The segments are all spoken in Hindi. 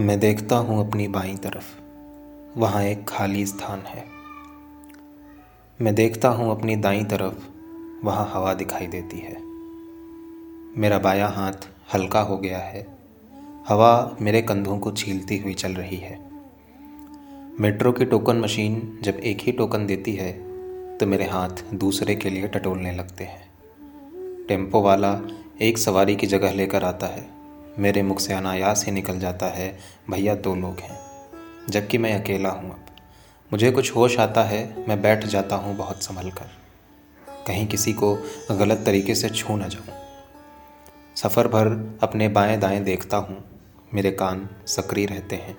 मैं देखता हूँ अपनी बाईं तरफ़। वहाँ एक खाली स्थान है। मैं देखता हूँ अपनी दाईं तरफ़। वहाँ हवा दिखाई देती है। मेरा बायां हाथ हल्का हो गया है। हवा मेरे कंधों को छीलती हुई चल रही है। मेट्रो की टोकन मशीन जब एक ही टोकन देती है तो मेरे हाथ दूसरे के लिए टटोलने लगते हैं। टेंपो वाला एक सवारी की जगह लेकर आता है। मेरे मुख से अनायास ही निकल जाता है, भैया, दो लोग हैं, जबकि मैं अकेला हूँ अब। मुझे कुछ होश आता है, मैं बैठ जाता हूँ बहुत संभल कर कहीं किसी को गलत तरीके से छू न जाऊँ। सफ़र भर अपने बाएँ दाएँ देखता हूँ, मेरे कान सक्रिय रहते हैं।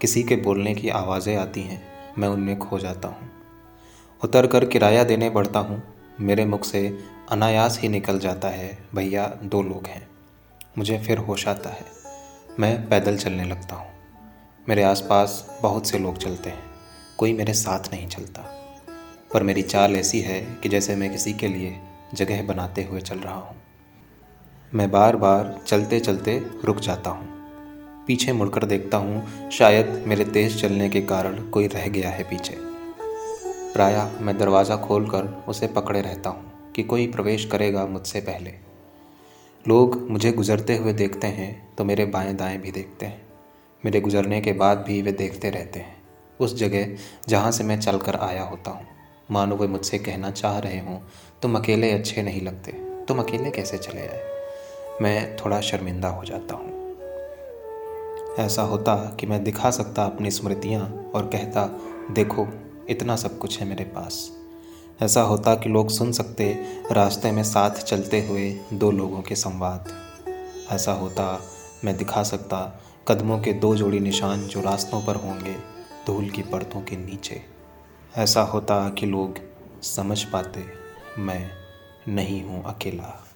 किसी के बोलने की आवाज़ें आती हैं, मैं उनमें खो जाता हूँ। उतर कर किराया देने बढ़ता हूँ, मेरे मुख से अनायास ही निकल जाता है, भैया, दो लोग हैं मुझे फिर होश आता है। मैं पैदल चलने लगता हूँ। मेरे आसपास बहुत से लोग चलते हैं। कोई मेरे साथ नहीं चलता। पर मेरी चाल ऐसी है कि जैसे मैं किसी के लिए जगह बनाते हुए चल रहा हूँ। मैं बार बार चलते चलते रुक जाता हूँ। पीछे मुड़कर देखता हूँ, शायद मेरे तेज़ चलने के कारण कोई रह गया है पीछे। प्रायः मैं दरवाज़ा खोलकर उसे पकड़े रहता हूँ कि कोई प्रवेश करेगा मुझसे पहले। लोग मुझे गुज़रते हुए देखते हैं तो मेरे बाएँ दाएँ भी देखते हैं। मेरे गुज़रने के बाद भी वे देखते रहते हैं। उस जगह जहाँ से मैं चल कर आया होता हूँ। मानो वे मुझसे कहना चाह रहे हों, तुम अकेले अच्छे नहीं लगते। तुम अकेले कैसे चले आए? मैं थोड़ा शर्मिंदा हो जाता हूँ। ऐसा होता कि मैं दिखा सकता अपनी स्मृतियाँ और कहता, देखो, इतना सब कुछ है मेरे पास। ऐसा होता कि लोग सुन सकते रास्ते में साथ चलते हुए दो लोगों के संवाद। ऐसा होता, मैं दिखा सकता, कदमों के दो जोड़ी निशान जो रास्तों पर होंगे, धूल की परतों के नीचे। ऐसा होता कि लोग समझ पाते, मैं नहीं हूँ अकेला।